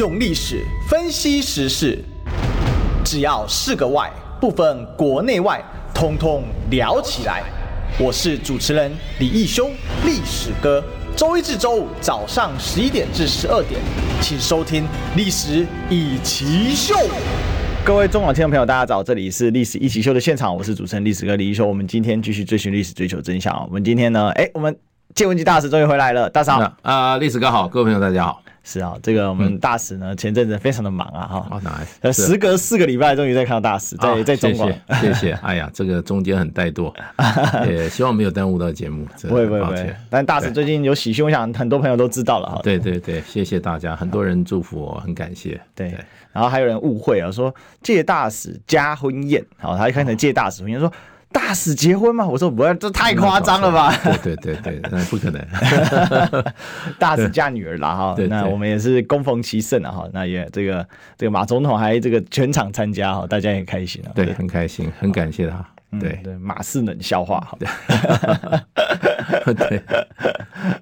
用历史分析时事，只要是个“外”，不分国内外，通通聊起来。我是主持人李义兄，历史哥。周一至周五早上十一点至十二点，请收听《历史一奇秀》。各位中广听众朋友，大家早，这里是《历史一起秀》的现场，我是主持人历史哥李义修。我们今天继续追寻历史，追求真相啊！我们今天呢，哎，我们借文吉大师终于回来了，大嫂啊，历史哥好，各位朋友大家好。是啊，这个我们大使呢，前阵子非常的忙啊，哈、嗯，哪呃，时隔四个礼拜，终于再看到大使在、哦、在中国，谢谢，哎呀，这个中间很怠惰，也希望没有耽误到节目，不会不会不会。但大使最近有喜讯，我想很多朋友都知道了哈。对对对，谢谢大家，很多人祝福我，很感谢。对，对。然后还有人误会啊，说借大使加婚宴，好，他一看成借大使婚宴说。大使结婚吗？我说不要，这太夸张了吧？对对对对，那不可能。大使嫁女儿了哈，那我们也是恭逢其盛啊哈，那也这个这个马总统还这个全场参加哈，大家也开心啊。对，很开心，很感谢他。对。对，马是冷笑话哈。对，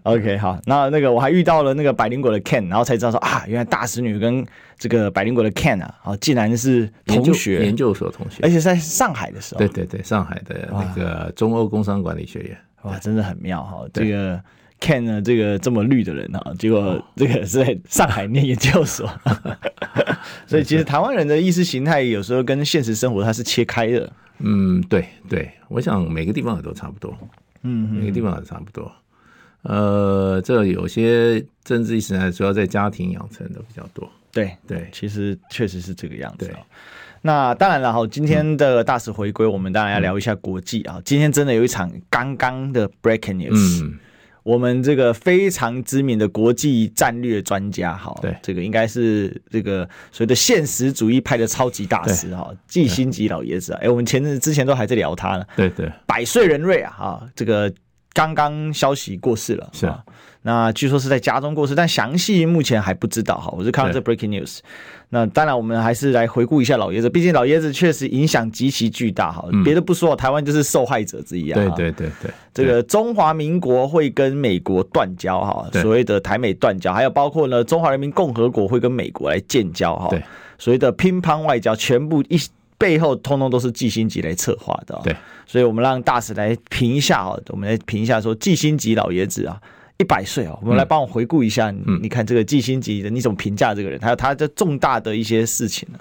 OK 好，那那个我还遇到了那个百灵果的 Ken，然后才知道说啊，原来大使女跟这个百灵果的 Ken 啊，啊，竟然是同学，研究所同学，而且在上海的时候，对对对，上海的那个中欧工商管理学院，哇，真的很妙哈。这个 Ken 呢，这个这么绿的人啊，结果这个是在上海念研究所，所以其实台湾人的意识形态有时候跟现实生活它是切开的。嗯，对对，我想每个地方也都差不多，嗯，每个地方也差不多。呃，这有些政治意识呢，主要在家庭养成的比较多。对对，其实确实是这个样子。那当然了哈，今天的大使回归，我们当然要聊一下国际啊。嗯、今天真的有一场刚刚的 breaking news。嗯我们这个非常知名的国际战略专家，哈，对，这个应该是这个所谓的现实主义派的超级大师，哈，季辛吉老爷子啊，哎，我们前阵之前都还在聊他呢，对对，百岁人瑞啊，哈，这个刚刚消息过世了，是。啊。那据说是在家中过世，但详细目前还不知道哈。我是看到这 breaking news。那当然，我们还是来回顾一下老爷子，毕竟老爷子确实影响极其巨大哈。别的不说，台湾就是受害者之一啊。对对对对，这个中华民国会跟美国断交哈，所谓的台美断交，还有包括呢中华人民共和国会跟美国来建交哈。对，所谓的乒乓外交，全部一背后通通都是季辛吉来策划的。对，所以我们让大使来评一下哈，我们来评一下说季辛吉老爷子啊。一百岁哦，我们来帮我回顾一下，嗯、你看这个季辛吉的，你怎么评价这个人？还有他的重大的一些事情呢？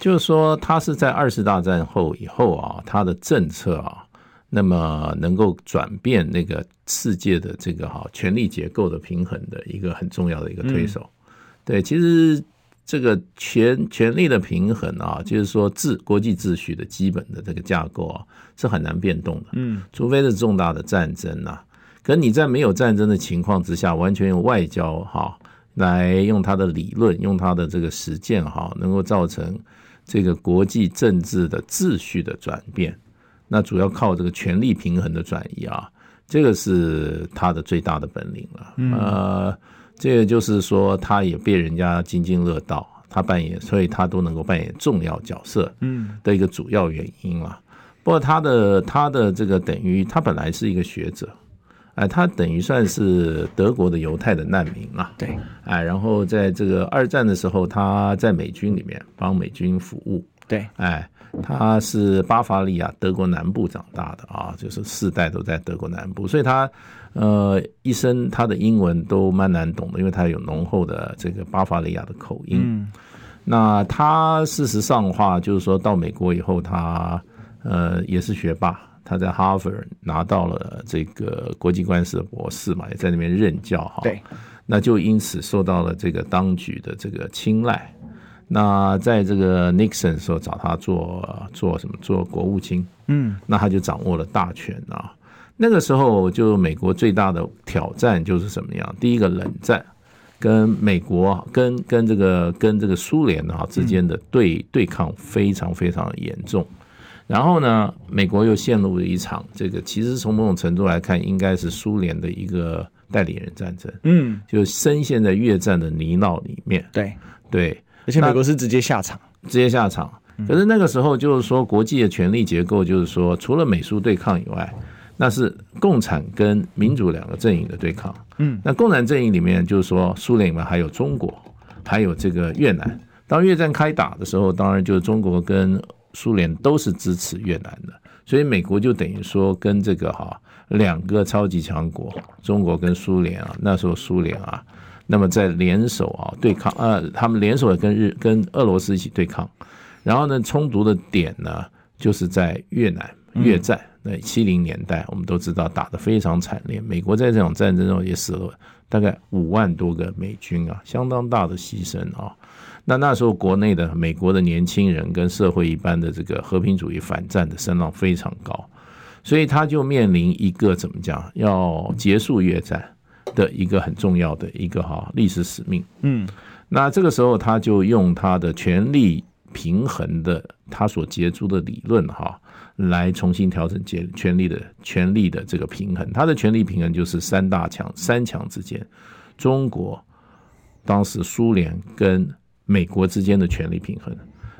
就是说，他是在二次大战后以后啊，他的政策啊，那么能够转变那个世界的这个哈权力结构的平衡的一个很重要的一个推手。嗯、对，其实这个权权力的平衡啊，就是说治国际秩序的基本的这个架构啊，是很难变动的。嗯，除非是重大的战争呐、啊。可你在没有战争的情况之下，完全用外交哈来用他的理论，用他的这个实践哈，能够造成这个国际政治的秩序的转变。那主要靠这个权力平衡的转移啊，这个是他的最大的本领了。呃，这个就是说，他也被人家津津乐道，他扮演，所以他都能够扮演重要角色，嗯，的一个主要原因了。不过他的他的这个等于他本来是一个学者。哎，他等于算是德国的犹太的难民嘛。对，哎，然后在这个二战的时候，他在美军里面帮美军服务。对，哎，他是巴伐利亚德国南部长大的啊，就是世代都在德国南部，所以他呃一生他的英文都蛮难懂的，因为他有浓厚的这个巴伐利亚的口音。嗯，那他事实上话，就是说到美国以后，他呃也是学霸。他在哈佛拿到了这个国际关系的博士嘛，也在那边任教哈。对，那就因此受到了这个当局的这个青睐。那在这个 Nixon 时候找他做做什么？做国务卿。嗯，那他就掌握了大权啊。那个时候就美国最大的挑战就是什么样？第一个冷战，跟美国跟跟这个跟这个苏联啊之间的对对抗非常非常的严重。然后呢，美国又陷入了一场这个，其实从某种程度来看，应该是苏联的一个代理人战争。嗯，就深陷在越战的泥淖里面。对对，而且美国是直接下场，直接下场。可是那个时候，就是说国际的权力结构，就是说除了美苏对抗以外，那是共产跟民主两个阵营的对抗。嗯，那共产阵营里面，就是说苏联里面还有中国。还有这个越南。当越战开打的时候，当然就是中国跟苏联都是支持越南的，所以美国就等于说跟这个哈两个超级强国，中国跟苏联啊，那时候苏联啊，那么在联手啊对抗，呃，他们联手也跟日跟俄罗斯一起对抗，然后呢，冲突的点呢就是在越南越战，那七零年代我们都知道打得非常惨烈，美国在这场战争中也死了大概五万多个美军啊，相当大的牺牲啊。那那时候，国内的美国的年轻人跟社会一般的这个和平主义反战的声浪非常高，所以他就面临一个怎么讲，要结束越战的一个很重要的一个哈历史使命。嗯，那这个时候他就用他的权力平衡的他所杰出的理论哈，来重新调整权权力的权力的这个平衡。他的权力平衡就是三大强三强之间，中国当时苏联跟美国之间的权力平衡，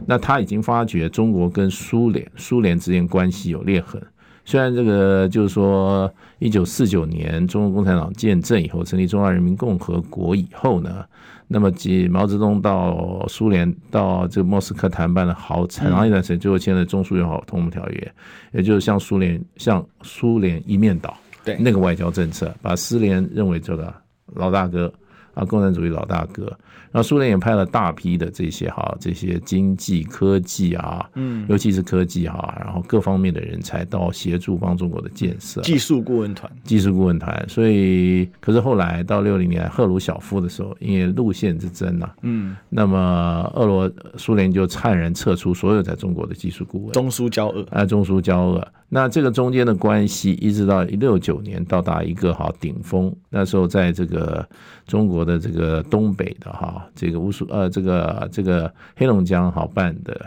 那他已经发觉中国跟苏联苏联之间关系有裂痕。虽然这个就是说，一九四九年中国共产党建政以后，成立中华人民共和国以后呢，那么即毛泽东到苏联到这个莫斯科谈判了好长一段时间，最后签了中苏友好同盟条约，也就是向苏联向苏联一面倒，对那个外交政策，把苏联认为这个老大哥。啊，共产主义老大哥，然后苏联也派了大批的这些哈，这些经济科技啊，嗯，尤其是科技哈，然后各方面的人才到协助帮中国的建设，技术顾问团，技术顾问团。所以，可是后来到六零年赫鲁晓夫的时候，因为路线之争呐，嗯，那么俄罗苏联就悍然撤出所有在中国的技术顾问，中苏交恶啊，中苏交恶。那这个中间的关系，一直到一六九年到达一个哈顶峰。那时候在这个中国的这个东北的哈，这个乌苏呃这个这个黑龙江好办的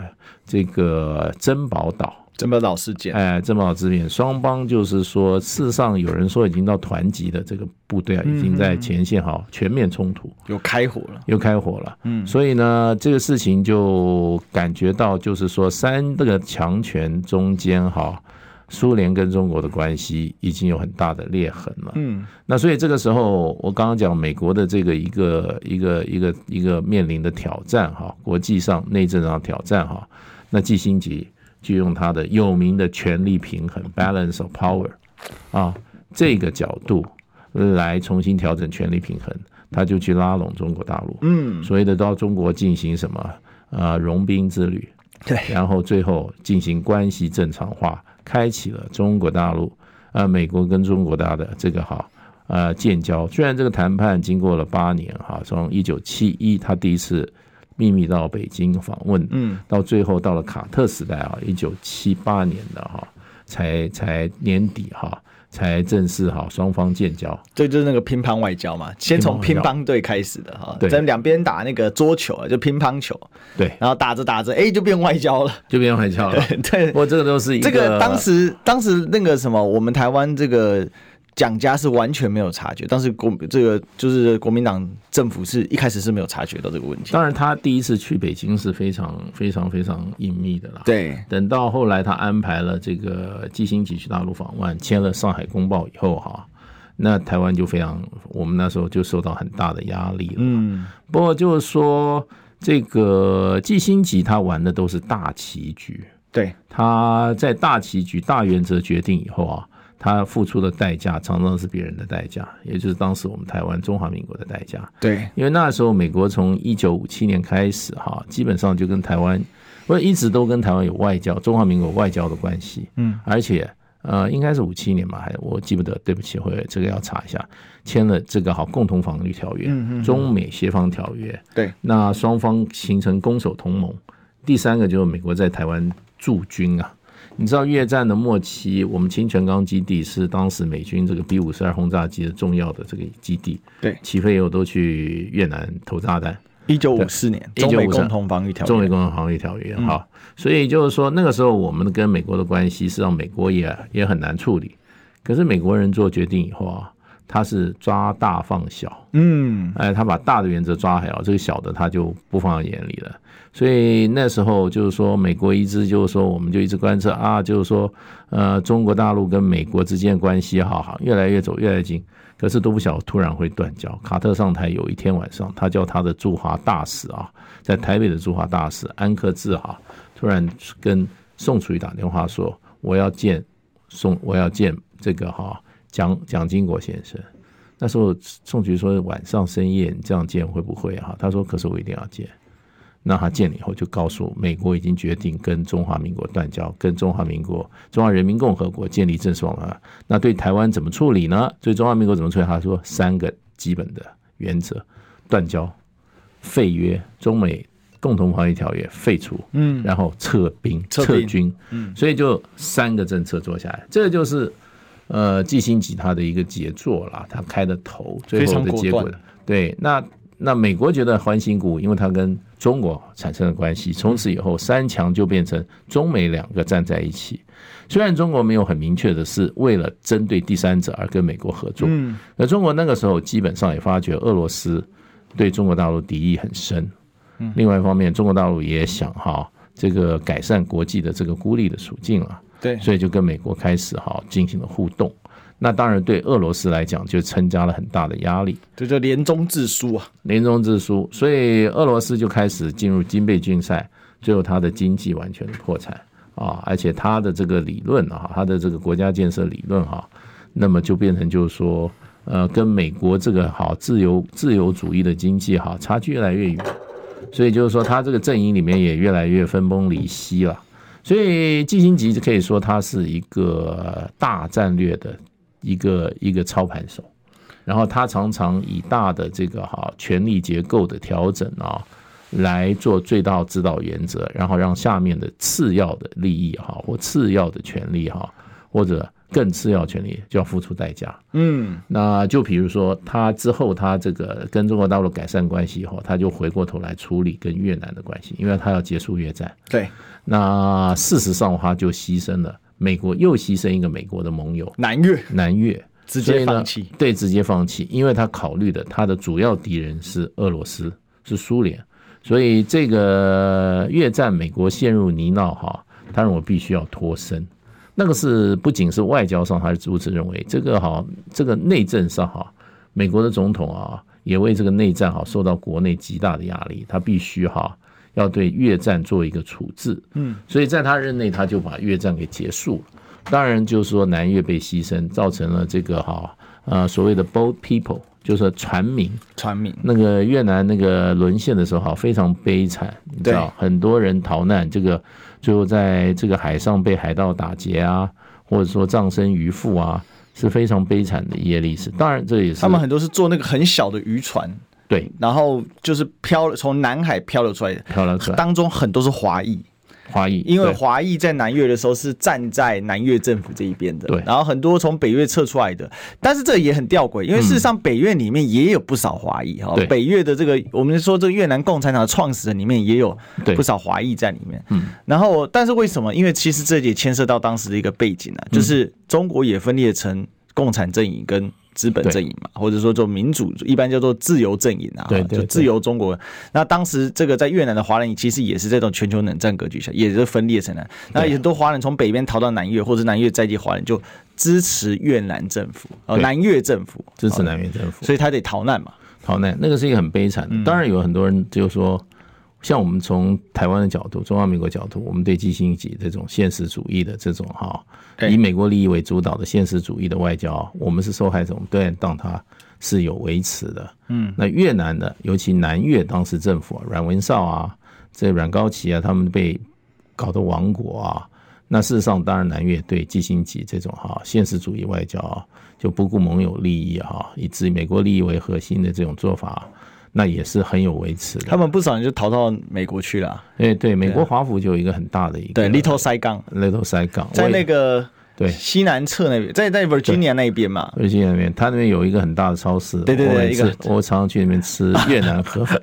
这个珍宝岛。珍宝岛事件，哎，珍宝岛事件，双方就是说，事实上有人说已经到团级的这个部队啊，已经在前线哈全面冲突，又开火了，又开火了。嗯，所以呢，这个事情就感觉到就是说，三个强权中间哈。苏联跟中国的关系已经有很大的裂痕了。嗯，那所以这个时候，我刚刚讲美国的这个一个一个一个一个面临的挑战哈，国际上内政上挑战哈，那季辛吉就用他的有名的权力平衡 （balance of power） 啊这个角度来重新调整权力平衡，他就去拉拢中国大陆。嗯，所谓的到中国进行什么啊融冰之旅，对，然后最后进行关系正常化。开启了中国大陆，呃，美国跟中国大的这个哈，呃，建交。虽然这个谈判经过了八年哈，从一九七一他第一次秘密到北京访问，嗯，到最后到了卡特时代啊，一九七八年的哈，才才年底哈。才正式好，双方建交，这就是那个乒乓外交嘛，先从乒乓队开始的哈，在两边打那个桌球啊，就乒乓球，对，然后打着打着，哎，就变外交了，就变外交了，对，不过这个都是一个，这个当时当时那个什么，我们台湾这个。蒋家是完全没有察觉，但是国这个就是国民党政府是一开始是没有察觉到这个问题。当然，他第一次去北京是非常非常非常隐秘的啦。对，等到后来他安排了这个季辛吉去大陆访问，签了《上海公报》以后哈，那台湾就非常，我们那时候就受到很大的压力了。嗯，不过就是说，这个季辛吉他玩的都是大棋局，对，他在大棋局、大原则决定以后啊。他付出的代价常常是别人的代价，也就是当时我们台湾中华民国的代价。对，因为那时候美国从一九五七年开始哈，基本上就跟台湾，我一直都跟台湾有外交，中华民国外交的关系。嗯，而且呃，应该是五七年吧，还我记不得，对不起，会这个要查一下，签了这个好共同防御条约，中美协防条约。对，那双方形成攻守同盟。第三个就是美国在台湾驻军啊。你知道越战的末期，我们清泉岗基地是当时美军这个 B 五十二轰炸机的重要的这个基地。对，起飞以后都去越南投炸弹。一九五四年，中美共同防御条约。中美共同防御条约，哈、嗯，所以就是说那个时候我们跟美国的关系，是让美国也也很难处理。可是美国人做决定以后啊。他是抓大放小，嗯，哎，他把大的原则抓好，这个小的他就不放在眼里了。所以那时候就是说，美国一直就是说，我们就一直观测啊，就是说，呃，中国大陆跟美国之间的关系好好，越来越走越来越近。可是都不晓突然会断交。卡特上台有一天晚上，他叫他的驻华大使啊，在台北的驻华大使安克志哈，突然跟宋楚瑜打电话说：“我要见宋，我要见这个哈蒋蒋经国先生。”那时候宋局说：“晚上深夜你这样见会不会啊？”他说：“可是我一定要见。”那他见了以后，就告诉美国已经决定跟中华民国断交，跟中华民国、中华人民共和国建立正式往来。那对台湾怎么处理呢？对中华民国怎么处理？他说三个基本的原则：断交、废约、中美共同防御条约废除，嗯，然后撤兵、撤军，嗯，所以就三个政策做下来，这就是呃季辛吉他的一个杰作啦，他开的头，最后的结果，对，那。那美国觉得欢欣鼓舞，因为它跟中国产生了关系，从此以后三强就变成中美两个站在一起。虽然中国没有很明确的是为了针对第三者而跟美国合作，嗯，那中国那个时候基本上也发觉俄罗斯对中国大陆敌意很深。另外一方面，中国大陆也想哈这个改善国际的这个孤立的处境啊，对，所以就跟美国开始哈进行了互动。那当然，对俄罗斯来讲就增加了很大的压力，这叫联中制输啊，联中制输，所以俄罗斯就开始进入军备竞赛，最后他的经济完全的破产啊，而且他的这个理论啊，他的这个国家建设理论哈，那么就变成就是说，呃，跟美国这个好自由自由主义的经济哈差距越来越远，所以就是说他这个阵营里面也越来越分崩离析了，所以基辛吉就可以说他是一个大战略的。一个一个操盘手，然后他常常以大的这个哈权力结构的调整啊，来做最大指导原则，然后让下面的次要的利益哈或次要的权利哈或者更次要权利就要付出代价。嗯，那就比如说他之后他这个跟中国大陆改善关系以后，他就回过头来处理跟越南的关系，因为他要结束越战。对，那事实上他就牺牲了。美国又牺牲一个美国的盟友南越，南越直接放弃，对，直接放弃，因为他考虑的他的主要敌人是俄罗斯，是苏联，所以这个越战美国陷入泥淖哈，他认为必须要脱身，那个是不仅是外交上他是如此认为，这个哈，这个内政上哈，美国的总统啊也为这个内战哈受到国内极大的压力，他必须哈。要对越战做一个处置，嗯，所以在他任内，他就把越战给结束了。当然，就是说南越被牺牲，造成了这个哈呃所谓的 boat people，就是说船民，船民那个越南那个沦陷的时候哈非常悲惨，你知道很多人逃难，这个最后在这个海上被海盗打劫啊，或者说葬身鱼腹啊，是非常悲惨的一页历史。当然，这也是他们很多是坐那个很小的渔船。对，然后就是漂从南海漂了出来的，漂了出来，当中很多是华裔，华裔，因为华裔在南越的时候是站在南越政府这一边的，对，然后很多从北越撤出来的，但是这也很吊诡，因为事实上北越里面也有不少华裔哈，北越的这个我们说这个越南共产党的创始人里面也有不少华裔在里面，嗯，然后但是为什么？因为其实这也牵涉到当时的一个背景啊，就是中国也分裂成共产阵营跟。资本阵营嘛，或者说做民主，一般叫做自由阵营啊，对，就自由中国。那当时这个在越南的华人其实也是这种全球冷战格局下，也是分裂成了。那很多华人从北边逃到南越，或者南越在地华人就支持越南政府，呃，南越政府支持南越政府，所以他得逃难嘛，逃难。那个是一个很悲惨的。当然有很多人就说。像我们从台湾的角度，中华民国角度，我们对基辛吉这种现实主义的这种哈，以美国利益为主导的现实主义的外交，我们是受害者，我们当然当他是有维持的。嗯，那越南的，尤其南越当时政府阮文绍啊，这阮高祺啊，他们被搞得亡国啊。那事实上，当然南越对基辛吉这种哈现实主义外交，就不顾盟友利益哈，以至于美国利益为核心的这种做法。那也是很有维持的，他们不少人就逃到美国去了。哎，对，美国华府就有一个很大的一个对，Little Saigon，Little Saigon，在那个。对，西南侧那边，在在 Virginia 那边嘛，Virginia 那边，他那边有一个很大的超市。对对对，一个。我常常去那边吃 越南河粉，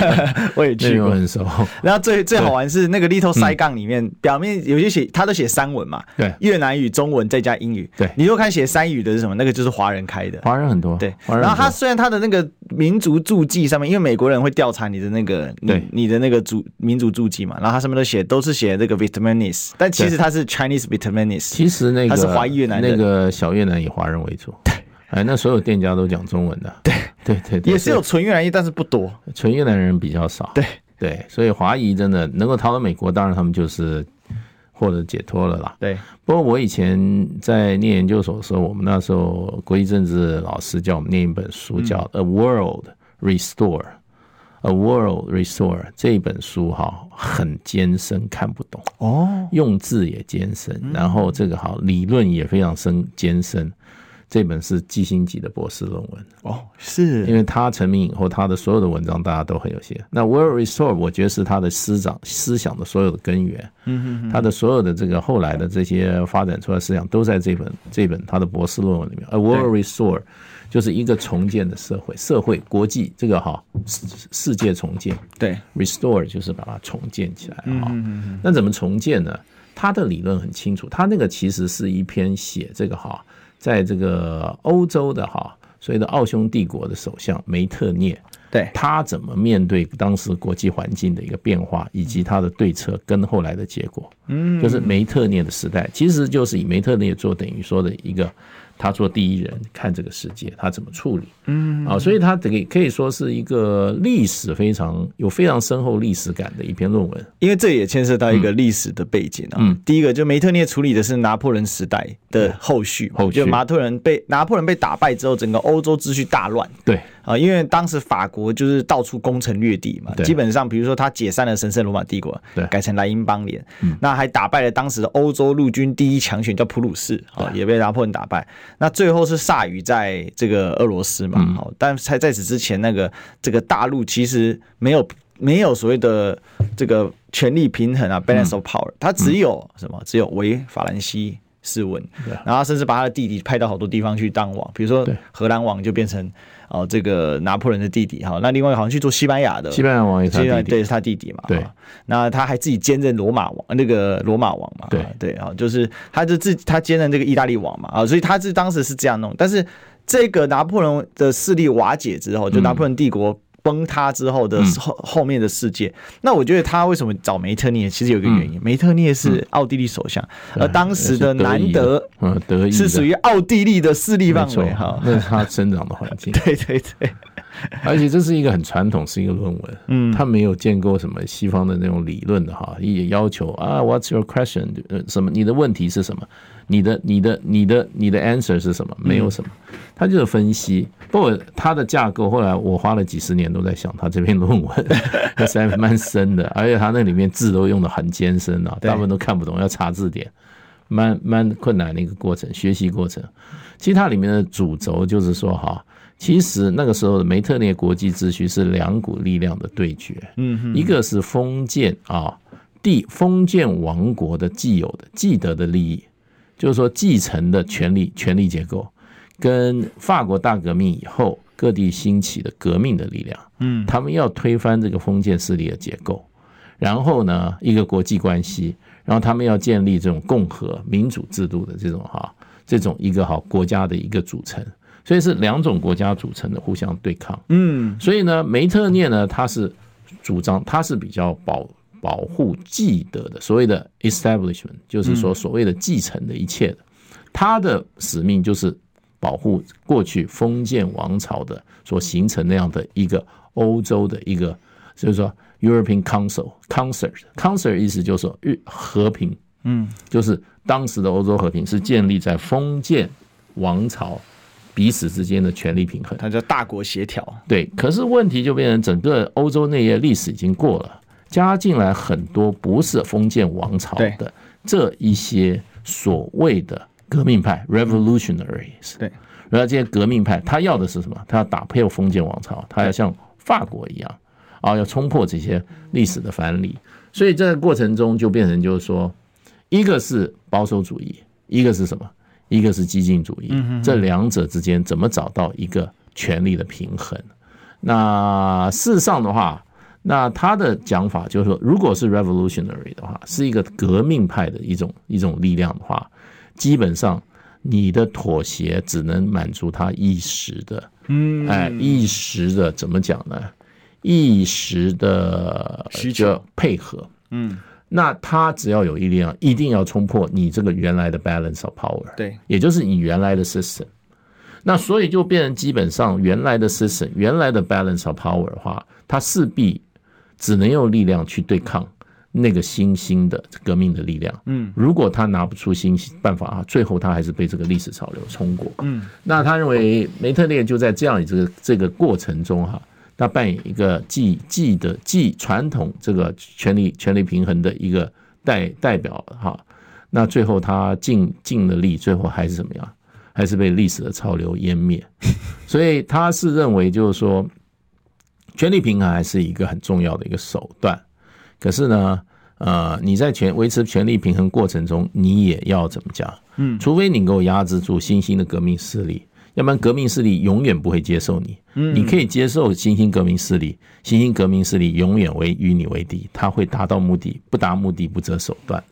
我也去过，很熟。然后最最好玩是那个 Little Saigon 里面，表面有些写，他都写三文嘛，对，越南语、中文再加英语。对，你如果看写三语的是什么？那个就是华人开的，华人很多。对，然后他虽然他的那个民族注记上面，因为美国人会调查你的那个，对，你的那个族民族注记嘛，然后他上面都写都是写这个 Vietnamese，但其实他是 Chinese Vietnamese，其实那个他是华裔越南。那个小越南以华人为主，对。哎，那所有店家都讲中文的，对。对对对，也是有纯越南裔，但是不多，纯越南人比较少。对。对，所以华裔真的能够逃到美国，当然他们就是获得解脱了啦。对，不过我以前在念研究所的时候，我们那时候国际政治老师叫我们念一本书，叫《A World Restore》。A World Restore 这一本书哈很艰深，看不懂。哦，用字也艰深，然后这个好理论也非常深艰深。这本是季辛级的博士论文。哦，是。因为他成名以后，他的所有的文章大家都很有写。那 World Restore 我觉得是他的思想思想的所有的根源，嗯嗯，他的所有的这个后来的这些发展出来思想都在这本这本他的博士论文里面。A World Restore 就是一个重建的社会，社会国际这个哈世世界重建，对，Restore 就是把它重建起来哈。那怎么重建呢？他的理论很清楚，他那个其实是一篇写这个哈。在这个欧洲的哈，所谓的奥匈帝国的首相梅特涅，对，他怎么面对当时国际环境的一个变化，以及他的对策跟后来的结果，嗯，就是梅特涅的时代，其实就是以梅特涅做等于说的一个。他做第一人看这个世界，他怎么处理？嗯。啊，所以他这个可以说是一个历史非常有非常深厚历史感的一篇论文，因为这也牵涉到一个历史的背景啊。嗯，第一个就梅特涅处理的是拿破仑时代的后续，后续。就拿破仑被拿破仑被打败之后，整个欧洲秩序大乱。对啊，因为当时法国就是到处攻城略地嘛，基本上比如说他解散了神圣罗马帝国，对，改成莱茵邦联，那还打败了当时的欧洲陆军第一强权叫普鲁士啊，也被拿破仑打败。那最后是萨语在这个俄罗斯嘛，好，但在在此之前，那个这个大陆其实没有没有所谓的这个权力平衡啊，balance of power，它只有什么？只有唯法兰西斯温，然后甚至把他的弟弟派到好多地方去当王，比如说荷兰王就变成哦这个拿破仑的弟弟哈，那另外好像去做西班牙的，西班牙王也是他弟弟，对，是他弟弟嘛，对，那他还自己兼任罗马王，那个罗马王嘛，对。对啊，就是他就自他兼任这个意大利王嘛啊，所以他是当时是这样弄，但是这个拿破仑的势力瓦解之后，就拿破仑帝国。崩塌之后的后后面的世界，那我觉得他为什么找梅特涅？其实有一个原因，梅特涅是奥地利首相，而当时的南德，嗯，德是属于奥地利的势力范围哈，那是他生长的环境。对对对，而且这是一个很传统，是一个论文，嗯，他没有见过什么西方的那种理论的哈，也要求啊，What's your question？什么？你的问题是什么？你的、你的、你的、你的 answer 是什么？没有什么，他就是分析。不过他的架构，后来我花了几十年都在想他这篇论文，那实在蛮深的，而且他那里面字都用的很艰深啊，大部分都看不懂，要查字典，蛮蛮困难的一个过程，学习过程。其实它里面的主轴就是说哈，其实那个时候的梅特涅国际秩序是两股力量的对决，嗯，一个是封建啊，帝封建王国的既有的既得的利益。就是说，继承的权力、权力结构，跟法国大革命以后各地兴起的革命的力量，嗯，他们要推翻这个封建势力的结构，然后呢，一个国际关系，然后他们要建立这种共和民主制度的这种哈，这种一个好国家的一个组成，所以是两种国家组成的互相对抗，嗯，所以呢，梅特涅呢，他是主张，他是比较保。保护既得的所谓的 establishment，就是说所谓的继承的一切的，他的使命就是保护过去封建王朝的所形成那样的一个欧洲的一个，就是说 European Council Concert Concert 意思就是说和平，嗯，就是当时的欧洲和平是建立在封建王朝彼此之间的权力平衡，它叫大国协调。对，可是问题就变成整个欧洲那页历史已经过了。加进来很多不是封建王朝的这一些所谓的革命派 （revolutionaries）。对，然后这些革命派他要的是什么？他要打破封建王朝，他要像法国一样啊，要冲破这些历史的藩篱。所以这个过程中就变成就是说，一个是保守主义，一个是什么？一个是激进主义。这两者之间怎么找到一个权力的平衡？那事实上的话。那他的讲法就是说，如果是 revolutionary 的话，是一个革命派的一种一种力量的话，基本上你的妥协只能满足他一时的，嗯，哎，一时的怎么讲呢？一时的需求。配合，嗯，那他只要有一力量，一定要冲破你这个原来的 balance of power，对，也就是你原来的 system。那所以就变成基本上原来的 system，原来的 balance of power 的话，它势必只能用力量去对抗那个新兴的革命的力量。嗯，如果他拿不出新办法啊，最后他还是被这个历史潮流冲过。嗯，那他认为梅特列就在这样这个这个过程中哈，他扮演一个既既的既传统这个权力权力平衡的一个代代表哈。那最后他尽尽了力，最后还是怎么样？还是被历史的潮流湮灭。所以他是认为，就是说，权力平衡还是一个很重要的一个手段。可是呢，呃，你在权维持权力平衡过程中，你也要怎么讲？嗯，除非你能够压制住新兴的革命势力，要不然革命势力永远不会接受你。嗯，你可以接受新兴革命势力，新兴革命势力永远为与你为敌，他会达到目的，不达目的不择手段。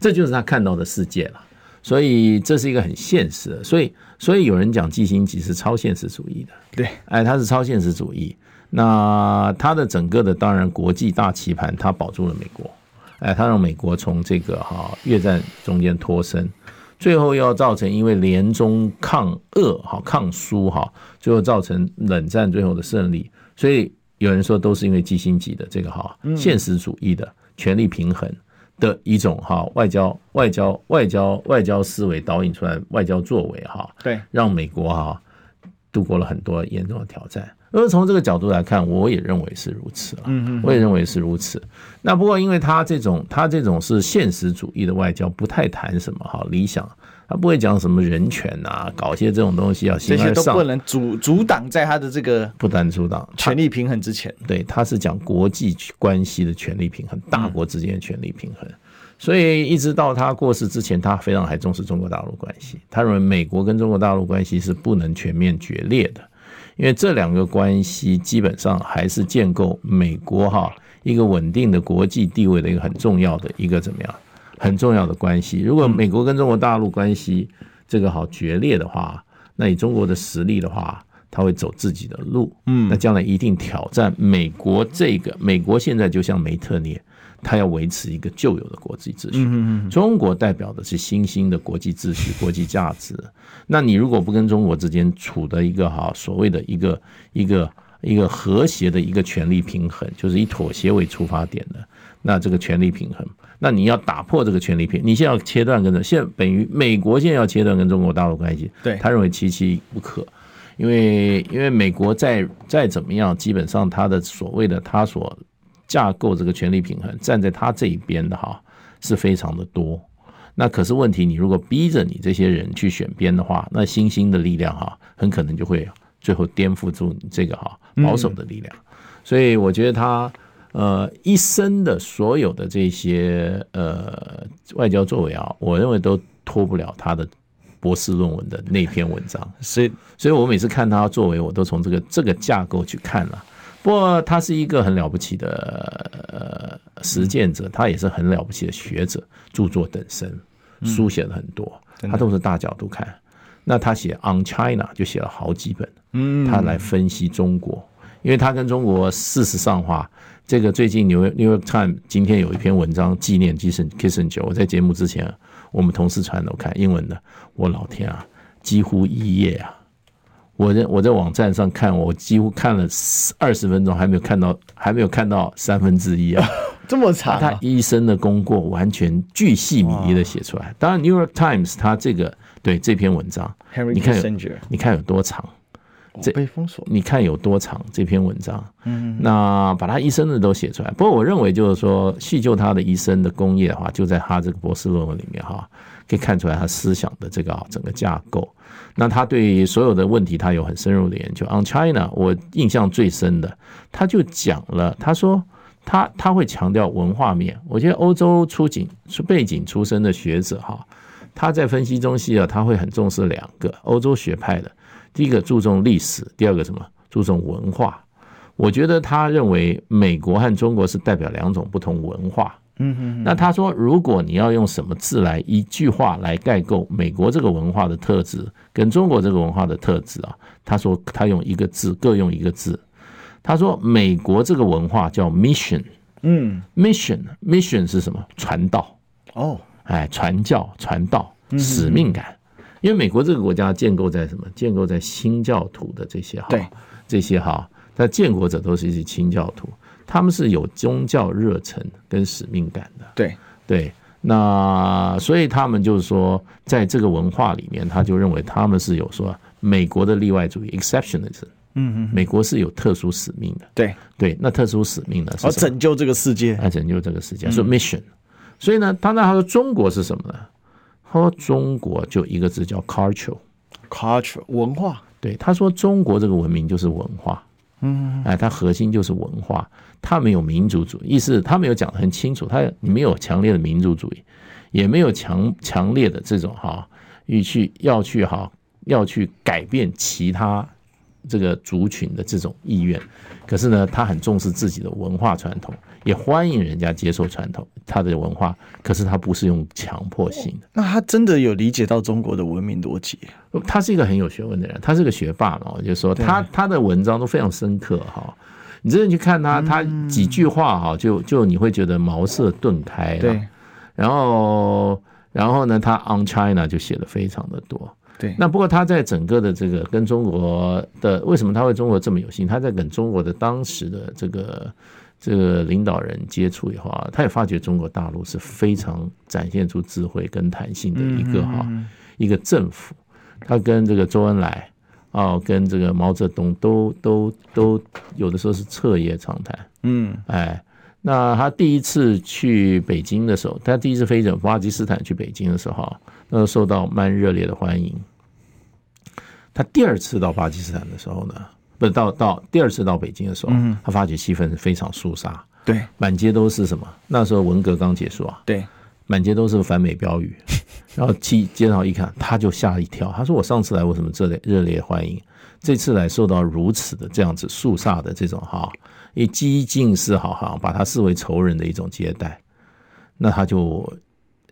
这就是他看到的世界了，所以这是一个很现实的。所以，所以有人讲季辛吉是超现实主义的，对，哎，他是超现实主义。那他的整个的当然国际大棋盘，他保住了美国，哎，他让美国从这个哈越战中间脱身，最后要造成因为联中抗俄哈抗苏哈，最后造成冷战最后的胜利。所以有人说都是因为基辛吉的这个哈现实主义的权力平衡。的一种哈外交外交外交外交思维导引出来外交作为哈，对，让美国哈度过了很多严重的挑战。而从这个角度来看，我也认为是如此啊，嗯，我也认为是如此。那不过因为他这种他这种是现实主义的外交，不太谈什么哈理想。他不会讲什么人权啊，搞些这种东西啊，这些都不能阻阻挡在他的这个不单阻挡权力平衡之前。对，他是讲国际关系的权力平衡，大国之间的权力平衡。所以一直到他过世之前，他非常还重视中国大陆关系。他认为美国跟中国大陆关系是不能全面决裂的，因为这两个关系基本上还是建构美国哈一个稳定的国际地位的一个很重要的一个怎么样？很重要的关系。如果美国跟中国大陆关系这个好决裂的话，那以中国的实力的话，他会走自己的路。嗯，那将来一定挑战美国这个。美国现在就像梅特涅，他要维持一个旧有的国际秩序。中国代表的是新兴的国际秩序、国际价值。那你如果不跟中国之间处的一个哈所谓的一个一个一个和谐的一个权力平衡，就是以妥协为出发点的，那这个权力平衡。那你要打破这个权力平衡，你现在要切断跟着，现在等于美国现在要切断跟中国大陆关系，对，他认为其其不可，因为因为美国再再怎么样，基本上他的所谓的他所架构这个权力平衡，站在他这一边的哈是非常的多。那可是问题，你如果逼着你这些人去选边的话，那新兴的力量哈很可能就会最后颠覆住你这个哈保守的力量。所以我觉得他。呃，一生的所有的这些呃外交作为啊，我认为都脱不了他的博士论文的那篇文章。所以，所以我每次看他作为，我都从这个这个架构去看了。不过，他是一个很了不起的呃实践者，他也是很了不起的学者，著作等身，书写了很多，他都是大角度看。那他写《On China》就写了好几本，嗯，他来分析中国，因为他跟中国事实上话。这个最近纽约《New York Times》今天有一篇文章纪念 Kissinger，。我在节目之前，我们同事传的，我看英文的，我老天啊，几乎一页啊！我在我在网站上看，我几乎看了二十分钟，还没有看到，还没有看到三分之一啊！这么长，他一生的功过完全巨细靡遗的写出来。当然，《New York Times》他这个对这篇文章，你看有你看有多长？这被封锁，你看有多长这篇文章？嗯，那把他一生的都写出来。不过我认为，就是说细究他的一生的功业的话，就在他这个博士论文里面哈，可以看出来他思想的这个整个架构。那他对所有的问题，他有很深入的研究。On China，我印象最深的，他就讲了，他说他他会强调文化面。我觉得欧洲出景出背景出身的学者哈，他在分析中西啊，他会很重视两个欧洲学派的。第一个注重历史，第二个什么？注重文化。我觉得他认为美国和中国是代表两种不同文化。嗯嗯。那他说，如果你要用什么字来一句话来概括美国这个文化的特质跟中国这个文化的特质啊？他说他用一个字，各用一个字。他说美国这个文化叫 mission。嗯，mission mission 是什么？传道。哦，哎，传教、传道、使命感。因为美国这个国家建构在什么？建构在新教徒的这些哈，这些哈，在建国者都是一些新教徒，他们是有宗教热忱跟使命感的。对对，那所以他们就是说，在这个文化里面，他就认为他们是有说美国的例外主义 （exceptionalism）。嗯嗯，美国是有特殊使命的。对对，那特殊使命呢？是拯救这个世界，来拯救这个世界，说 mission。所以呢，他那他说中国是什么呢？他说中国就一个字叫 culture，culture 文化。对，他说中国这个文明就是文化。嗯，哎，它核心就是文化，它没有民族主义，意思他没有讲得很清楚，他没有强烈的民族主义，也没有强强烈的这种哈，欲去要去哈要去改变其他。这个族群的这种意愿，可是呢，他很重视自己的文化传统，也欢迎人家接受传统他的文化。可是他不是用强迫性的。那他真的有理解到中国的文明逻辑？他是一个很有学问的人，他是个学霸嘛。我就说他他的文章都非常深刻哈。你真的去看他，他几句话哈，就就你会觉得茅塞顿开。对。然后然后呢，他 On China 就写的非常的多。对，那不过他在整个的这个跟中国的为什么他会中国这么有心？他在跟中国的当时的这个这个领导人接触以后啊，他也发觉中国大陆是非常展现出智慧跟弹性的一个哈一个政府。他跟这个周恩来啊，跟这个毛泽东都都都有的时候是彻夜长谈。嗯，哎，那他第一次去北京的时候，他第一次飞往巴基斯坦去北京的时候，那受到蛮热烈的欢迎。他第二次到巴基斯坦的时候呢，不是到到第二次到北京的时候，他发觉气氛是非常肃杀，对，满街都是什么？那时候文革刚结束啊，对，满街都是反美标语，然后去街上一看，他就吓一跳，他说：“我上次来为什么这里热烈欢迎，这次来受到如此的这样子肃杀的这种哈，以激进是好好把他视为仇人的一种接待，那他就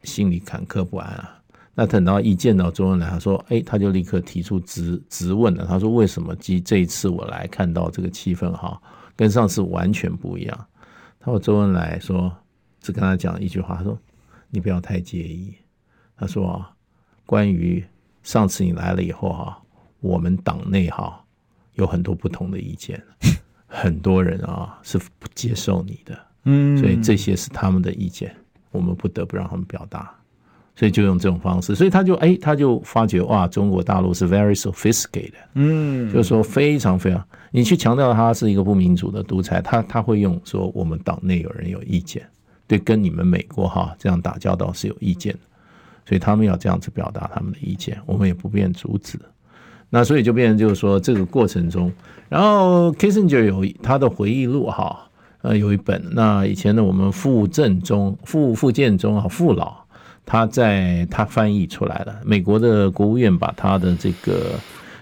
心里坎坷不安啊。”那等到一见到周恩来，他说：“哎，他就立刻提出质质问了。他说：为什么这这一次我来看到这个气氛哈，跟上次完全不一样？”他说：“周恩来说，只跟他讲一句话，他说：你不要太介意。他说，关于上次你来了以后哈，我们党内哈有很多不同的意见，很多人啊是不接受你的，嗯，所以这些是他们的意见，我们不得不让他们表达。”所以就用这种方式，所以他就哎，他就发觉哇，中国大陆是 very sophisticated，嗯，就是说非常非常，你去强调他是一个不民主的独裁，他他会用说我们党内有人有意见，对，跟你们美国哈这样打交道是有意见的，所以他们要这样子表达他们的意见，我们也不便阻止。那所以就变成就是说这个过程中，然后 Kissinger 有他的回忆录哈，呃，有一本，那以前的我们傅正中、傅傅建中啊，傅老。他在他翻译出来了，美国的国务院把他的这个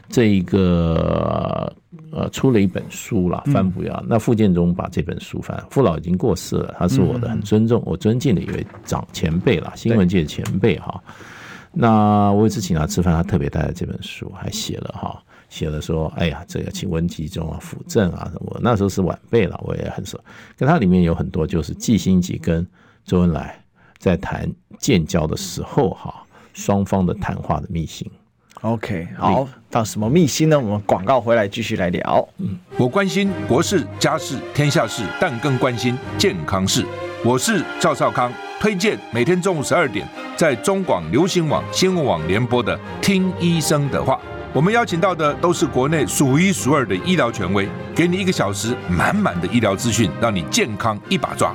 这一个呃出了一本书了，翻不了。那傅建中把这本书翻，傅老已经过世了，他是我的很尊重、我尊敬的一位长前辈了，新闻界的前辈哈。那我有一次请他吃饭，他特别带了这本书，还写了哈，写了说，哎呀，这个请文集中啊、辅政啊什么，那时候是晚辈了，我也很熟。跟他里面有很多就是季新吉跟周恩来。在谈建交的时候，哈，双方的谈话的秘辛。OK，好，到什么秘辛呢？我们广告回来继续来聊。嗯，我关心国事、家事、天下事，但更关心健康事。我是赵少康，推荐每天中午十二点在中广流行网、新闻网联播的《听医生的话》。我们邀请到的都是国内数一数二的医疗权威，给你一个小时满满的医疗资讯，让你健康一把抓。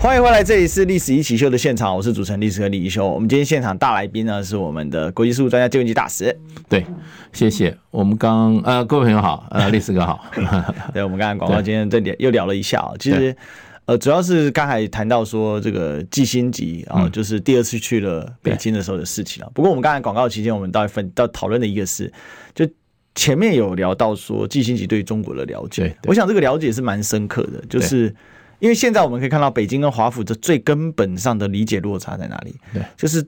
欢迎回来，这里是历史一起秀的现场，我是主持人历史哥李一修。我们今天现场大来宾呢是我们的国际事务专家金文吉大使。对，谢谢。我们刚呃，各位朋友好，呃，历史哥好。对，我们刚才广告今天这里又聊了一下啊，其实呃，主要是刚才谈到说这个季星吉啊，就是第二次去了北京的时候的事情了。不过我们刚才广告期间，我们到分到讨论的一个是就。前面有聊到说季星吉对中国的了解，我想这个了解是蛮深刻的，就是因为现在我们可以看到北京跟华府的最根本上的理解落差在哪里？对，就是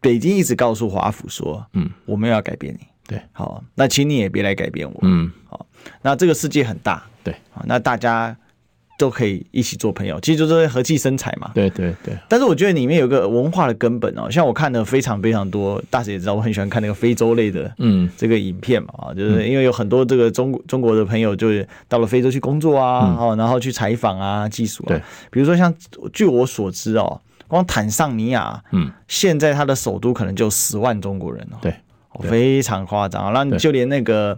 北京一直告诉华府说，嗯，我没有要改变你，对，好，那请你也别来改变我，嗯，好，那这个世界很大，对，好，那大家。都可以一起做朋友，其实就是和气生财嘛。对对对。但是我觉得里面有个文化的根本哦，像我看的非常非常多，大家也知道我很喜欢看那个非洲类的嗯这个影片嘛啊，就是因为有很多这个中中国的朋友就是到了非洲去工作啊，哦，然后去采访啊，技术啊。对。比如说像据我所知哦，光坦桑尼亚嗯，现在它的首都可能就十万中国人哦。对。非常夸张，那你就连那个。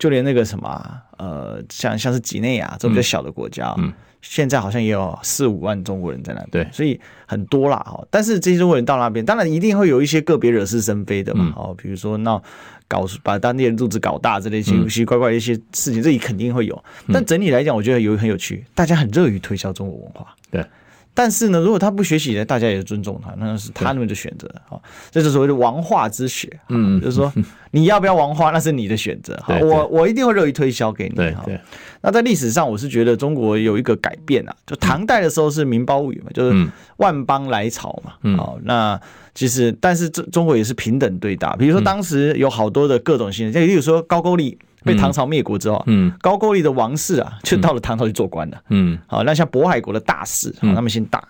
就连那个什么，呃，像像是几内亚这种比较小的国家，嗯，现在好像也有四五万中国人在那边，对，所以很多啦，哈。但是这些中国人到那边，当然一定会有一些个别惹是生非的嘛，哦，比如说那搞把当地人肚子搞大之类奇奇怪怪的一些事情，这里肯定会有。但整体来讲，我觉得有很有趣，大家很乐于推销中国文化，对。但是呢，如果他不学习呢，大家也尊重他，那是他们的选择。好，这是所谓的王化之学。嗯，就是说你要不要王化，那是你的选择。好，我我一定会乐于推销给你。对对。那在历史上，我是觉得中国有一个改变啊，就唐代的时候是民胞语嘛，就是万邦来朝嘛。好，那其实但是中中国也是平等对待。比如说当时有好多的各种形式，就说高句丽。被唐朝灭国之后，嗯，高句丽的王室啊，就到了唐朝去做官了，嗯，好，那像渤海国的大氏，他们姓大，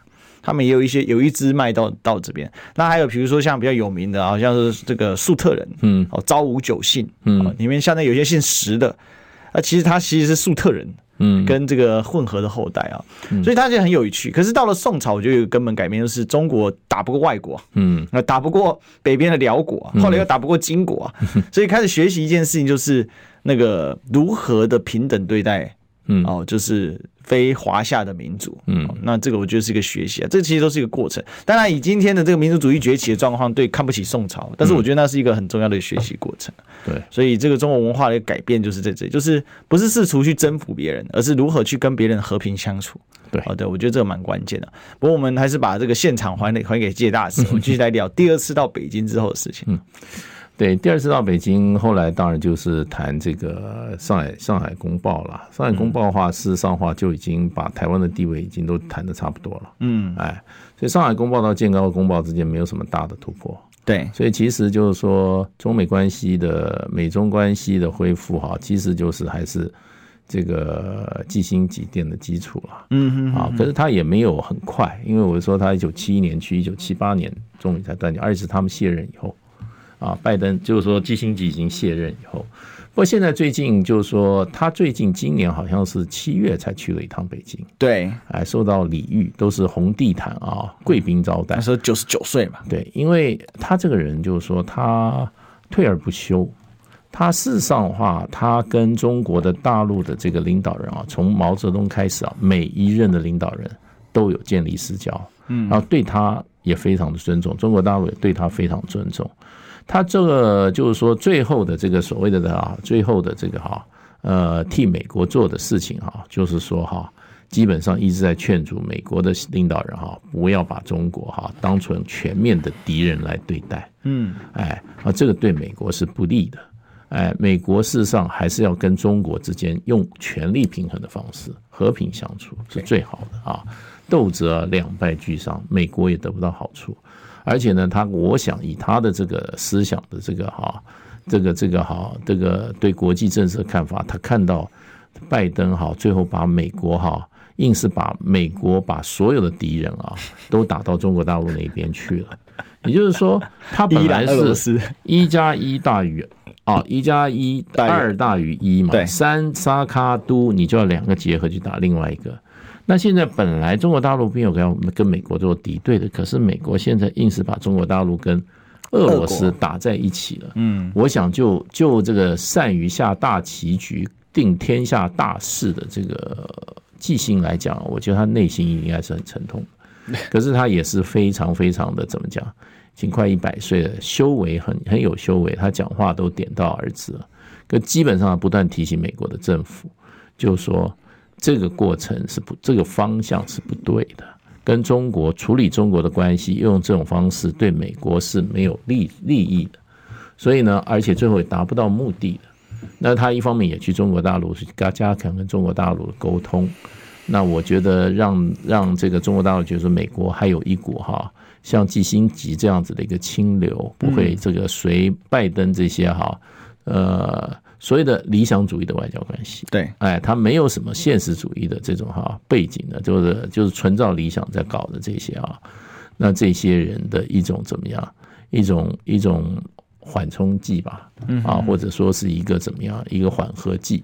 他们也有一些有一支脉到到这边。那还有比如说像比较有名的，好像是这个粟特人，嗯，哦，昭武九姓，嗯，里面现在有些姓石的，啊，其实他其实是粟特人。嗯，跟这个混合的后代啊，所以他就很有趣。可是到了宋朝，我觉得有根本改变，就是中国打不过外国，嗯，打不过北边的辽国，后来又打不过金国，所以开始学习一件事情，就是那个如何的平等对待，嗯，哦，就是。非华夏的民族，嗯，那这个我觉得是一个学习啊，这其实都是一个过程。当然，以今天的这个民族主义崛起的状况，对看不起宋朝，但是我觉得那是一个很重要的学习过程。对，所以这个中国文化的改变就是在这里，就是不是试图去征服别人，而是如何去跟别人和平相处。对，好的，我觉得这个蛮关键的。不过我们还是把这个现场还给还给介大使，我们继续来聊第二次到北京之后的事情。嗯。对，第二次到北京，后来当然就是谈这个上海《上海公报》了。《上海公报》的话，事实上话就已经把台湾的地位已经都谈的差不多了。嗯，哎，所以《上海公报》到《建高公报》之间没有什么大的突破。对，所以其实就是说，中美关系的美中关系的恢复，哈，其实就是还是这个季辛吉奠的基础了。嗯嗯，啊，可是他也没有很快，因为我说他一九七一年去，一九七八年终于才断掉，而且是他们卸任以后。啊，拜登就是说基辛吉已经卸任以后，不过现在最近就是说他最近今年好像是七月才去了一趟北京，对，哎，受到礼遇，都是红地毯啊，贵宾招待。那时候九十九岁嘛，对，因为他这个人就是说他退而不休，他事实上的话，他跟中国的大陆的这个领导人啊，从毛泽东开始啊，每一任的领导人都有建立私交，嗯，然后对他也非常的尊重，中国大陆也对他非常尊重。他这个就是说，最后的这个所谓的的啊，最后的这个哈，呃，替美国做的事情哈，就是说哈，基本上一直在劝阻美国的领导人哈，不要把中国哈当成全面的敌人来对待。嗯，哎，啊，这个对美国是不利的。哎，美国事实上还是要跟中国之间用权力平衡的方式和平相处是最好的啊，斗则两败俱伤，美国也得不到好处。而且呢，他我想以他的这个思想的这个哈，这个这个哈，这个对国际政治的看法，他看到拜登哈，最后把美国哈，硬是把美国把所有的敌人啊，都打到中国大陆那边去了。也就是说，他本来是一加一大于啊，一加一二大于一嘛，三沙卡都你就要两个结合去打另外一个。那现在本来中国大陆并没有跟跟美国做敌对的，可是美国现在硬是把中国大陆跟俄罗斯打在一起了。嗯，我想就就这个善于下大棋局、定天下大势的这个季辛来讲，我觉得他内心应该是很沉痛。可是他也是非常非常的怎么讲，已经快一百岁了，修为很很有修为，他讲话都点到而止了。可基本上不断提醒美国的政府，就是说。这个过程是不，这个方向是不对的。跟中国处理中国的关系，用这种方式对美国是没有利利益的。所以呢，而且最后也达不到目的的。那他一方面也去中国大陆去加加强跟中国大陆的沟通。那我觉得让让这个中国大陆觉得说美国还有一股哈，像季辛吉这样子的一个清流，不会这个随拜登这些哈，呃，所谓的理想主义的外交关系。对，哎，他没有什么现实主义的这种哈背景的，就是就是纯照理想在搞的这些啊。那这些人的一种怎么样？一种一种缓冲剂吧，啊，或者说是一个怎么样一个缓和剂。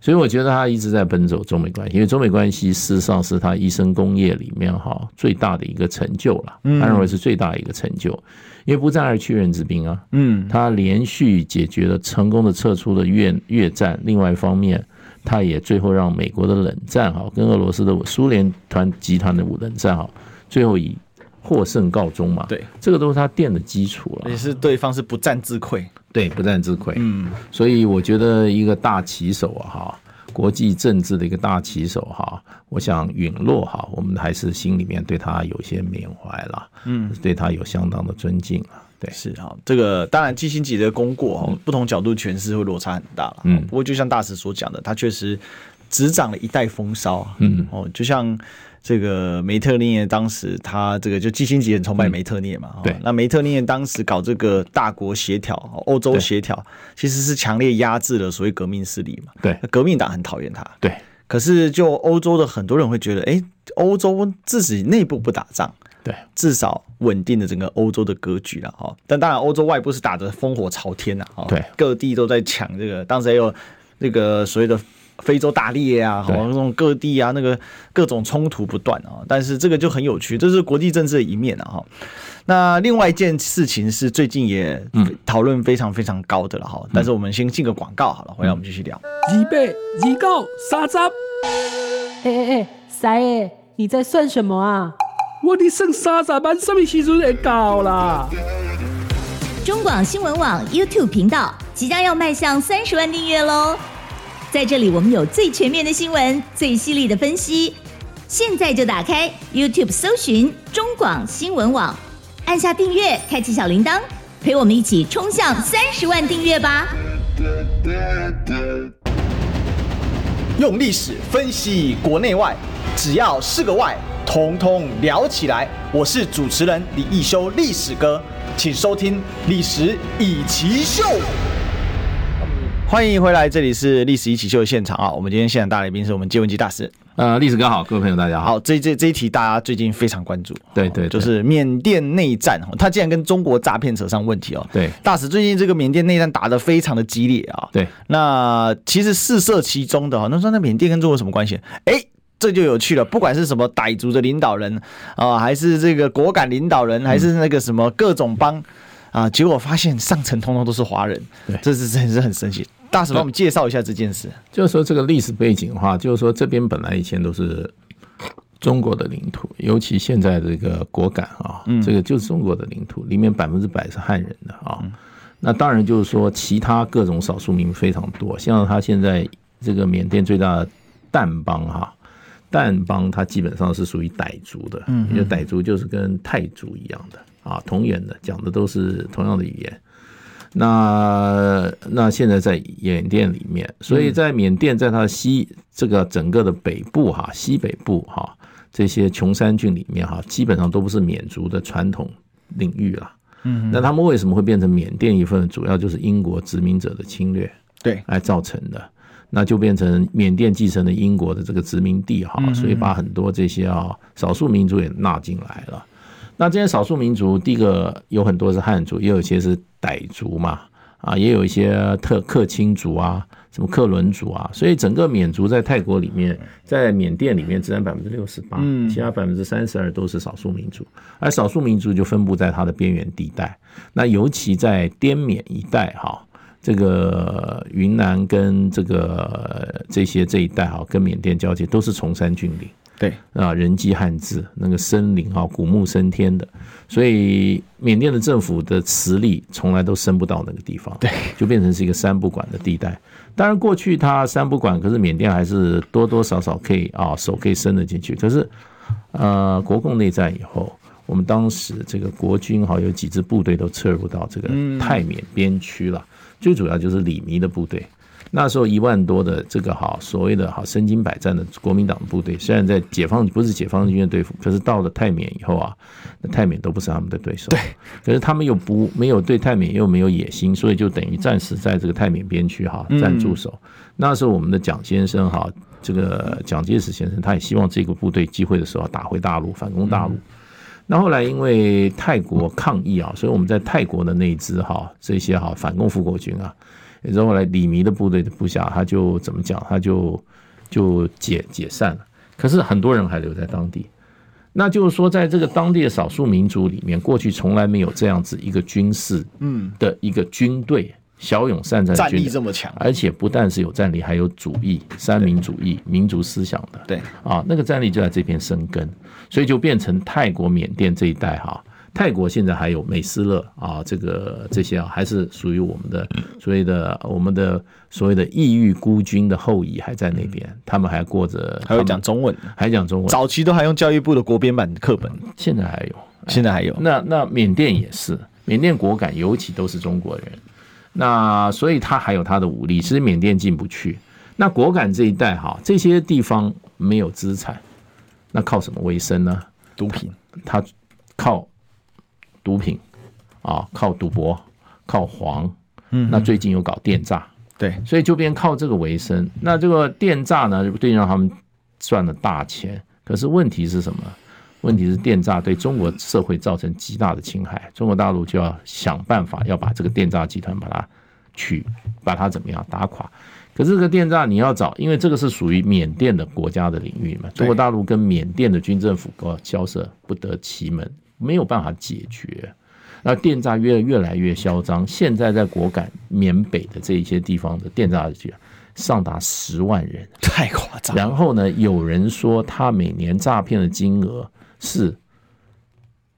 所以我觉得他一直在奔走中美关系，因为中美关系事实上是他一生工业里面哈最大的一个成就了，他认为是最大的一个成就，因为不战而屈人之兵啊，嗯，他连续解决了成功的撤出了越越战，另外一方面，他也最后让美国的冷战哈跟俄罗斯的苏联团集团的冷战哈最后以获胜告终嘛，对，这个都是他垫的基础了，也是对方是不战自溃。对，不战自溃。嗯，所以我觉得一个大棋手啊，哈，国际政治的一个大旗手哈，我想陨落哈，我们还是心里面对他有些缅怀了，嗯，对他有相当的尊敬啊。对，是哈，这个当然基辛格的功过哈，不同角度诠释会落差很大了。嗯，不过就像大使所讲的，他确实执掌了一代风骚。嗯，哦，就像。这个梅特涅当时他这个就基辛格很崇拜梅特涅嘛，对，那梅特涅当时搞这个大国协调、欧洲协调，其实是强烈压制了所谓革命势力嘛。对，革命党很讨厌他。对，可是就欧洲的很多人会觉得，哎，欧洲自己内部不打仗，对，至少稳定了整个欧洲的格局了哈。但当然，欧洲外部是打得烽火朝天呐，对，各地都在抢这个，当时还有那个所谓的。非洲大裂啊，好，那种各地啊，那个各种冲突不断啊，但是这个就很有趣，这是国际政治的一面啊，哈。那另外一件事情是最近也讨论非常非常高的了哈，但是我们先进个广告好了，回来我们继续聊。预备，预告，三十。哎哎哎，三爷，你在算什么啊？我的剩三十万，什么时阵会到啦？中广新闻网 YouTube 频道即将要迈向三十万订阅喽！在这里，我们有最全面的新闻，最犀利的分析。现在就打开 YouTube 搜寻中广新闻网，按下订阅，开启小铃铛，陪我们一起冲向三十万订阅吧！用历史分析国内外，只要是个“外”，统统聊起来。我是主持人李易修，历史哥，请收听《历史易起秀》。欢迎回来，这里是历史一起秀的现场啊！我们今天现场大来宾是我们接文吉大师。呃，历史哥好，各位朋友大家好。好，这这这一题大家最近非常关注，对对，就是缅甸内战，他竟然跟中国诈骗扯上问题哦。对，大使最近这个缅甸内战打得非常的激烈啊。对，那其实事涉其中的哈，那说那缅甸跟中国什么关系？哎，这就有趣了。不管是什么傣族的领导人啊，还是这个果敢领导人，还是那个什么各种帮啊，结果发现上层通通都是华人，对，这是 真是很神奇。大使帮我们介绍一下这件事。就是说，这个历史背景的话，就是说，这边本来以前都是中国的领土，尤其现在这个果敢啊，这个就是中国的领土，里面百分之百是汉人的啊。那当然就是说，其他各种少数民非常多，像他现在这个缅甸最大的掸邦哈，掸邦它基本上是属于傣族的，因为傣族就是跟泰族一样的啊，同源的，讲的都是同样的语言。那那现在在缅甸里面，所以在缅甸，在它西这个整个的北部哈，西北部哈，这些穷山郡里面哈，基本上都不是缅族的传统领域了。嗯，那他们为什么会变成缅甸一份？主要就是英国殖民者的侵略，对，来造成的。那就变成缅甸继承了英国的这个殖民地哈，所以把很多这些啊少数民族也纳进来了。那这些少数民族，第一个有很多是汉族，也有一些是傣族嘛，啊，也有一些特克钦族啊，什么克伦族啊，所以整个缅族在泰国里面，在缅甸里面只占百分之六十八，其他百分之三十二都是少数民族，而少数民族就分布在它的边缘地带，那尤其在滇缅一带哈，这个云南跟这个这些这一带哈，跟缅甸交界都是崇山峻岭。对啊，人迹罕至，那个森林啊，古木参天的，所以缅甸的政府的实力从来都伸不到那个地方，对，就变成是一个三不管的地带。当然，过去它三不管，可是缅甸还是多多少少可以啊，手可以伸得进去。可是，呃，国共内战以后，我们当时这个国军哈有几支部队都撤入到这个泰缅边区了，最主要就是李弥的部队。那时候一万多的这个哈所谓的哈身经百战的国民党部队，虽然在解放不是解放军的对付，可是到了泰缅以后啊，那泰缅都不是他们的对手。对，可是他们又不没有对泰缅又没有野心，所以就等于暂时在这个泰缅边区哈暂驻守。那时候我们的蒋先生哈，这个蒋介石先生，他也希望这个部队机会的时候打回大陆，反攻大陆。那后来因为泰国抗议啊，所以我们在泰国的那一支哈这些哈反攻复国军啊。也是后来李弥的部队的部下，他就怎么讲？他就就解解散了。可是很多人还留在当地，那就是说，在这个当地的少数民族里面，过去从来没有这样子一个军事嗯的一个军队，骁勇善战，战力这么强，而且不但是有战力，还有主义、三民主义、民族思想的。对啊，那个战力就在这边生根，所以就变成泰国、缅甸这一带哈。泰国现在还有美斯乐啊，这个这些啊，还是属于我们的所谓的我们的所谓的异域孤军的后裔还在那边，他们还过着还会讲中文，还讲中文，早期都还用教育部的国编版的课本，现在还有，现在还有。那那缅甸也是，缅甸果敢尤其都是中国人，那所以他还有他的武力，其实缅甸进不去。那果敢这一带哈，这些地方没有资产，那靠什么为生呢？毒品，他靠。毒品啊，靠赌博，靠黄，嗯，那最近又搞电诈，对，所以就变靠这个为生。那这个电诈呢，对让他们赚了大钱。可是问题是什么？问题是电诈对中国社会造成极大的侵害。中国大陆就要想办法要把这个电诈集团把它去，把它怎么样打垮。可是这个电诈你要找，因为这个是属于缅甸的国家的领域嘛，中国大陆跟缅甸的军政府搞交涉不得其门。没有办法解决，那电诈越越来越嚣张。现在在果敢缅北的这一些地方的电诈局上达十万人，太夸张。然后呢，有人说他每年诈骗的金额是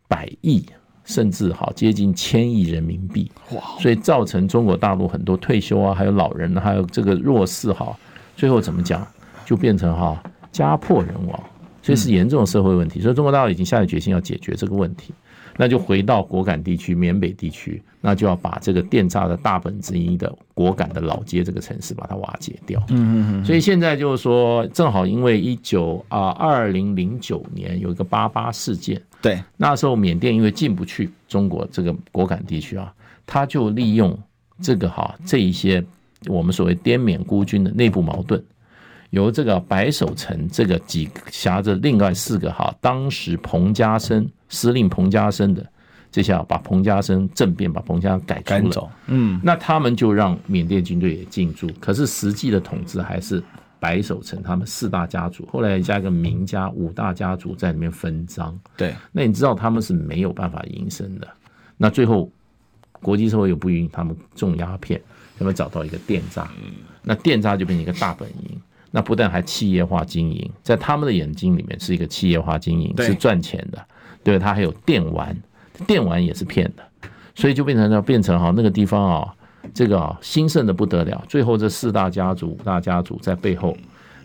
百亿，甚至好接近千亿人民币。哇！所以造成中国大陆很多退休啊，还有老人，还有这个弱势哈，最后怎么讲，就变成哈家破人亡。所以是严重的社会问题，所以中国大陆已经下定决心要解决这个问题，那就回到果敢地区、缅北地区，那就要把这个电诈的大本之一的果敢的老街这个城市把它瓦解掉。嗯嗯嗯。所以现在就是说，正好因为一九啊二零零九年有一个八八事件，对，那时候缅甸因为进不去中国这个果敢地区啊，他就利用这个哈这一些我们所谓滇缅孤军的内部矛盾。由这个白守成这个几辖着另外四个哈，当时彭家声司令彭家声的这下把彭家声政变把彭家改出了，嗯，那他们就让缅甸军队也进驻，可是实际的统治还是白守成他们四大家族，后来加一个明家五大家族在里面分赃，对，那你知道他们是没有办法营生的，那最后国际社会又不允许他们种鸦片，他们找到一个电诈，那电诈就变成一个大本营。那不但还企业化经营，在他们的眼睛里面是一个企业化经营，是赚钱的。对，他还有电玩，电玩也是骗的，所以就变成要变成哈那个地方啊，这个啊兴盛的不得了。最后这四大家族、五大家族在背后，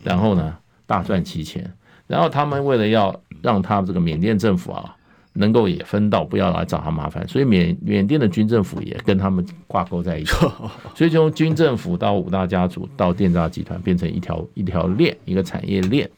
然后呢大赚其钱。然后他们为了要让他这个缅甸政府啊。能够也分到，不要来找他麻烦，所以缅缅甸的军政府也跟他们挂钩在一起，所以从军政府到五大家族到电诈集团变成一条一条链，一个产业链。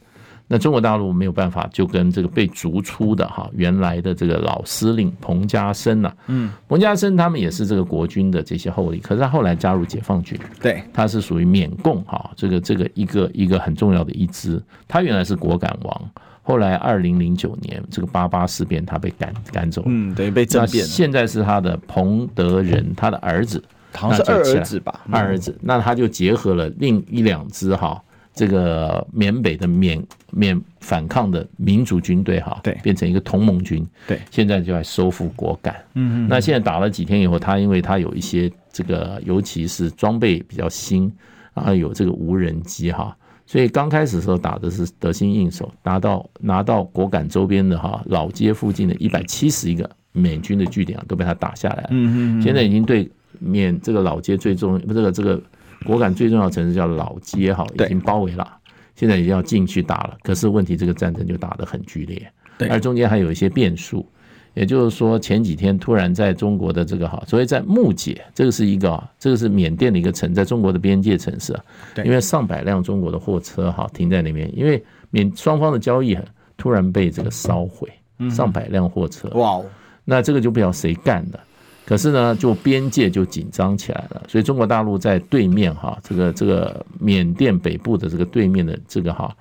那中国大陆没有办法，就跟这个被逐出的哈原来的这个老司令彭家声呐，嗯，彭家声他们也是这个国军的这些后裔，可是他后来加入解放军，对，他是属于缅共哈这个这个一个一个很重要的一支，他原来是果敢王。后来，二零零九年这个八八事变，他被赶赶走，嗯，等于被政变。现在是他的彭德仁，他的儿子，好像是二儿子吧？二儿子，那他就结合了另一两支哈，这个缅北的缅缅反抗的民族军队哈，对，变成一个同盟军，对，现在就在收复果敢。嗯嗯。那现在打了几天以后，他因为他有一些这个，尤其是装备比较新，然后有这个无人机哈。所以刚开始的时候打的是得心应手，拿到拿到果敢周边的哈老街附近的一百七十一个缅军的据点啊，都被他打下来了。嗯嗯。现在已经对缅这个老街最重不这个这个果敢最重要的城市叫老街哈，已经包围了。现在已经要进去打了，可是问题这个战争就打得很剧烈。对。而中间还有一些变数，也就是说，前几天突然在中国的这个哈，所以在木姐，这个是一个，这个是缅甸的一个城，在中国的边界城市啊。因为上百辆中国的货车哈停在那边，因为缅双方的交易很突然被这个烧毁，上百辆货车。哇，那这个就不知道谁干的。可是呢，就边界就紧张起来了，所以中国大陆在对面哈，这个这个缅甸北部的这个对面的这个哈。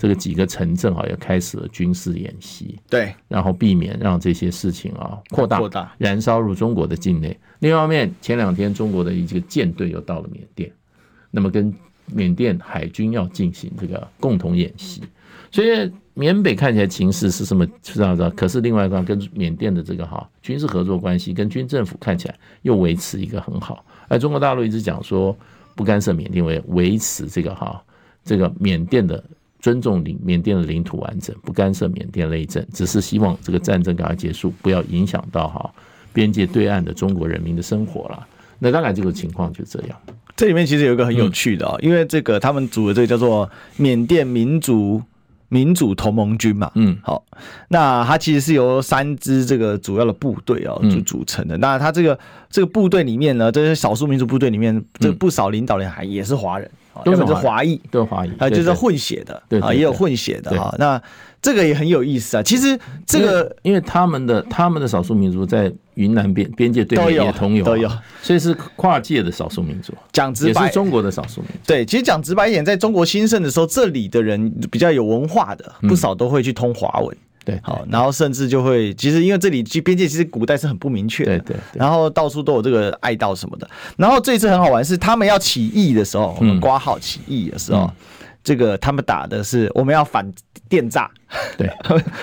这个几个城镇啊，也开始了军事演习，对，然后避免让这些事情啊扩大、扩大、燃烧入中国的境内。另外一方面，前两天中国的一个舰队又到了缅甸，那么跟缅甸海军要进行这个共同演习。所以缅北看起来情势是什么？知道知道。可是另外一方跟缅甸的这个哈军事合作关系，跟军政府看起来又维持一个很好。而中国大陆一直讲说不干涉缅甸，为维持这个哈这个缅甸的。尊重领缅甸的领土完整，不干涉缅甸内政，只是希望这个战争赶快结束，不要影响到哈边界对岸的中国人民的生活了。那当然，这个情况就这样。这里面其实有一个很有趣的啊，因为这个他们组的这个叫做缅甸民族民主同盟军嘛，嗯，好，那它其实是由三支这个主要的部队啊就组成的。那它这个这个部队里面呢，这些少数民族部队里面，这不少领导人还也是华人。都是华裔，都是华裔，啊，就是混血的，对啊，也有混血的哈。那这个也很有意思啊。其实这个，因为他们的他们的少数民族在云南边边界对面也同有，都有，所以是跨界的少数民族。讲直白，也是中国的少数民族。对，其实讲直白一点，在中国兴盛的时候，这里的人比较有文化的，不少都会去通华文。对，好，然后甚至就会，其实因为这里边界其实古代是很不明确的，对对，然后到处都有这个爱道什么的，然后这一次很好玩，是他们要起义的时候，我们挂号起义的时候，这个他们打的是我们要反电诈，对，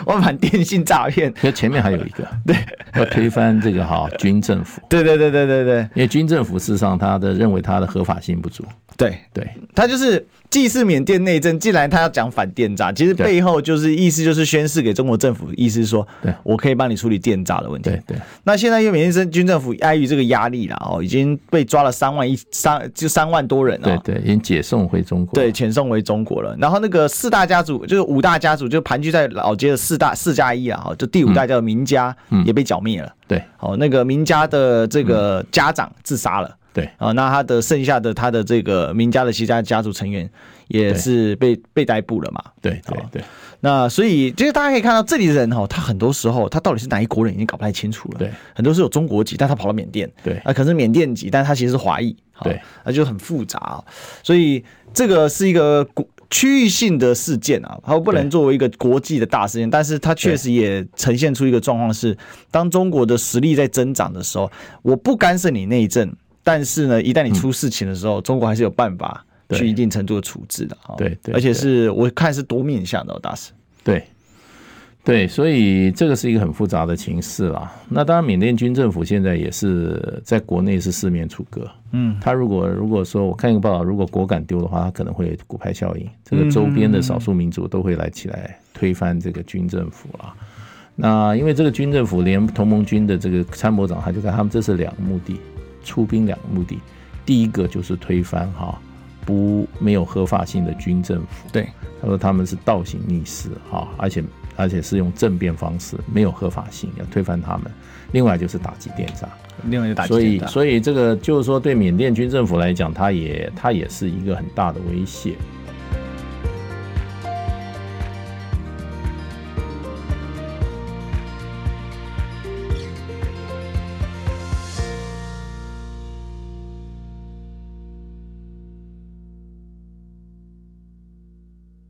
我们反电信诈骗，因为前面还有一个，对，要推翻这个哈军政府，对对对对对对，因为军政府事实上他的认为他的合法性不足，对对，他就是。既是缅甸内政，既然他要讲反电诈，其实背后就是意思就是宣示给中国政府，意思是说，对我可以帮你处理电诈的问题。对对。那现在因为缅甸军政府碍于这个压力了哦，已经被抓了三万一三就三万多人了。对对，已经解送回中国。对，遣送回中国了。然后那个四大家族，就是五大家族，就盘踞在老街的四大四加一啊，就第五代叫名家，也被剿灭了。对，哦，那个名家的这个家长自杀了。对啊，那他的剩下的他的这个名家的其他家族成员也是被被逮捕了嘛？对对对。那所以就是大家可以看到这里的人哈，他很多时候他到底是哪一国人已经搞不太清楚了。对，很多是有中国籍，但他跑到缅甸。对啊，可是缅甸籍，但他其实是华裔。对，那就很复杂。所以这个是一个国区域性的事件啊，它不能作为一个国际的大事件，但是它确实也呈现出一个状况是，当中国的实力在增长的时候，我不干涉你内政。但是呢，一旦你出事情的时候，嗯、中国还是有办法去一定程度的处置的。对对，而且是我看是多面向的大师。对对，所以这个是一个很复杂的情势啦。那当然，缅甸军政府现在也是在国内是四面楚歌。嗯，他如果如果说我看一个报道，如果果敢丢的话，他可能会骨牌效应，这个周边的少数民族都会来起来推翻这个军政府啦。那因为这个军政府连同盟军的这个参谋长，他就看他们这是两个目的。出兵两个目的，第一个就是推翻哈不没有合法性的军政府。对，他说他们是倒行逆施哈，而且而且是用政变方式，没有合法性，要推翻他们。另外就是打击电诈，另外就打击电诈。所以所以这个就是说，对缅甸军政府来讲，它也它也是一个很大的威胁。